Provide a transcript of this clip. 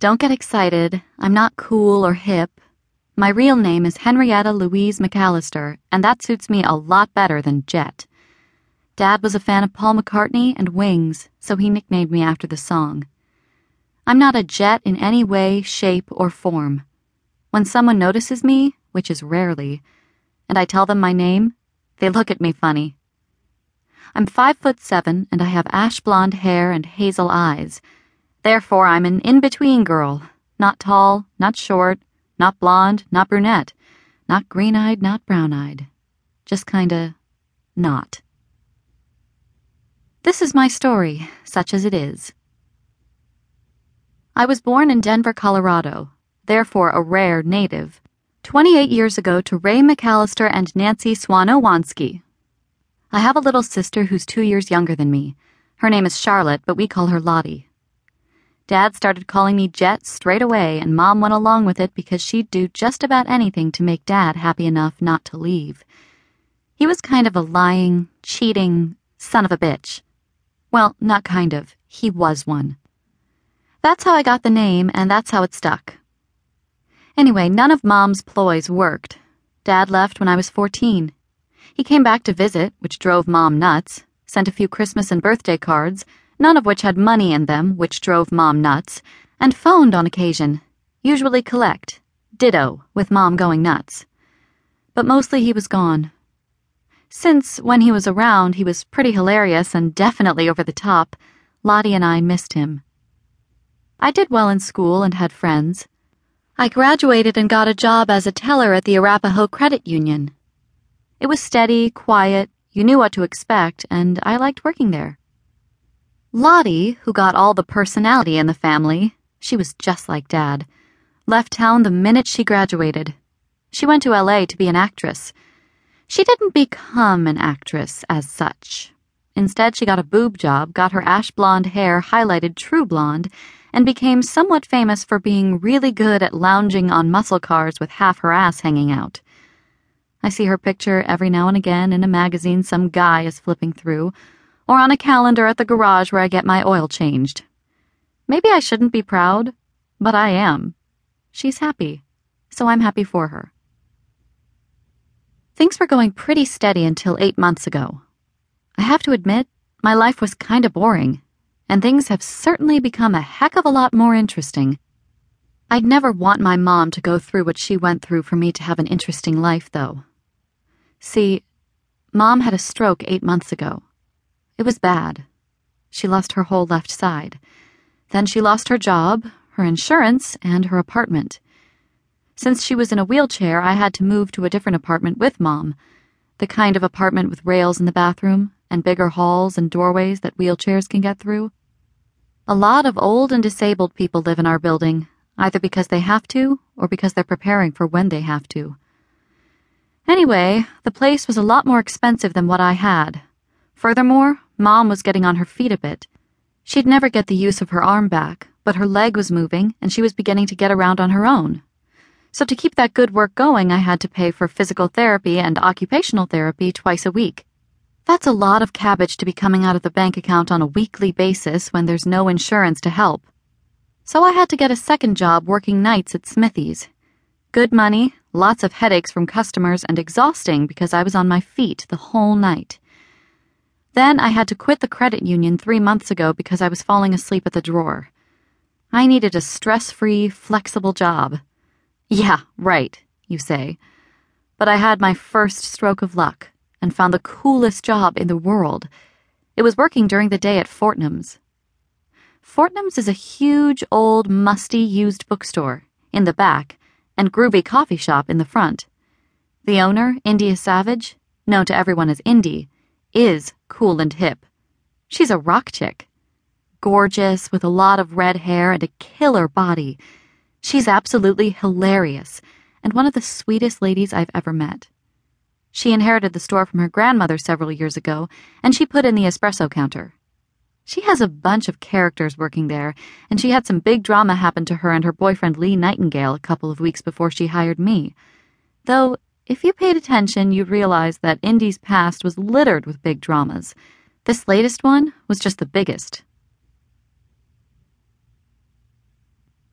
Don't get excited. I'm not cool or hip. My real name is Henrietta Louise McAlister, and that suits me a lot better than Jet. Dad was a fan of Paul McCartney and Wings, so he nicknamed me after the song. I'm not a jet in any way, shape, or form. When someone notices me, which is rarely, and I tell them my name, they look at me funny. I'm five foot seven, and I have ash blonde hair and hazel eyes. Therefore, I'm an in between girl, not tall, not short, not blonde, not brunette, not green eyed, not brown eyed. Just kinda not. This is my story, such as it is. I was born in Denver, Colorado, therefore a rare native, 28 years ago to Ray McAlister and Nancy Swanowansky. I have a little sister who's two years younger than me. Her name is Charlotte, but we call her Lottie. Dad started calling me Jet straight away, and Mom went along with it because she'd do just about anything to make Dad happy enough not to leave. He was kind of a lying, cheating son of a bitch. Well, not kind of. He was one. That's how I got the name, and that's how it stuck. Anyway, none of Mom's ploys worked. Dad left when I was 14. He came back to visit, which drove Mom nuts, sent a few Christmas and birthday cards, none of which had money in them, which drove Mom nuts, and phoned on occasion, usually collect, ditto, with Mom going nuts. But mostly he was gone. Since, when he was around, he was pretty hilarious and definitely over the top, Lottie and I missed him. I did well in school and had friends. I graduated and got a job as a teller at the Arapahoe Credit Union. It was steady, quiet, you knew what to expect, and I liked working there. Lottie, who got all the personality in the family, she was just like Dad, left town the minute she graduated. She went to LA to be an actress. She didn't become an actress as such. Instead, she got a boob job, got her ash blonde hair highlighted true blonde, and became somewhat famous for being really good at lounging on muscle cars with half her ass hanging out. I see her picture every now and again in a magazine some guy is flipping through, or on a calendar at the garage where I get my oil changed. Maybe I shouldn't be proud, but I am. She's happy, so I'm happy for her. Things were going pretty steady until eight months ago. I have to admit, my life was kinda boring and things have certainly become a heck of a lot more interesting. I'd never want my mom to go through what she went through for me to have an interesting life, though. See, Mom had a stroke eight months ago. It was bad. She lost her whole left side. Then she lost her job, her insurance, and her apartment. Since she was in a wheelchair, I had to move to a different apartment with Mom, the kind of apartment with rails in the bathroom and bigger halls and doorways that wheelchairs can get through. A lot of old and disabled people live in our building, either because they have to or because they're preparing for when they have to. Anyway, the place was a lot more expensive than what I had. Furthermore, Mom was getting on her feet a bit. She'd never get the use of her arm back, but her leg was moving and she was beginning to get around on her own. So to keep that good work going, I had to pay for physical therapy and occupational therapy twice a week. That's a lot of cabbage to be coming out of the bank account on a weekly basis when there's no insurance to help. So I had to get a second job working nights at Smithy's. Good money, lots of headaches from customers, and exhausting because I was on my feet the whole night. Then I had to quit the credit union three months ago because I was falling asleep at the drawer. I needed a stress free, flexible job. Yeah, right, you say. But I had my first stroke of luck and found the coolest job in the world. It was working during the day at Fortnum's. Fortnum's is a huge, old, musty, used bookstore in the back and groovy coffee shop in the front. The owner, India Savage, known to everyone as Indy, is cool and hip. She's a rock chick. Gorgeous, with a lot of red hair and a killer body. She's absolutely hilarious and one of the sweetest ladies I've ever met. She inherited the store from her grandmother several years ago, and she put in the espresso counter. She has a bunch of characters working there, and she had some big drama happen to her and her boyfriend Lee Nightingale a couple of weeks before she hired me. Though, if you paid attention, you'd realize that Indy's past was littered with big dramas. This latest one was just the biggest.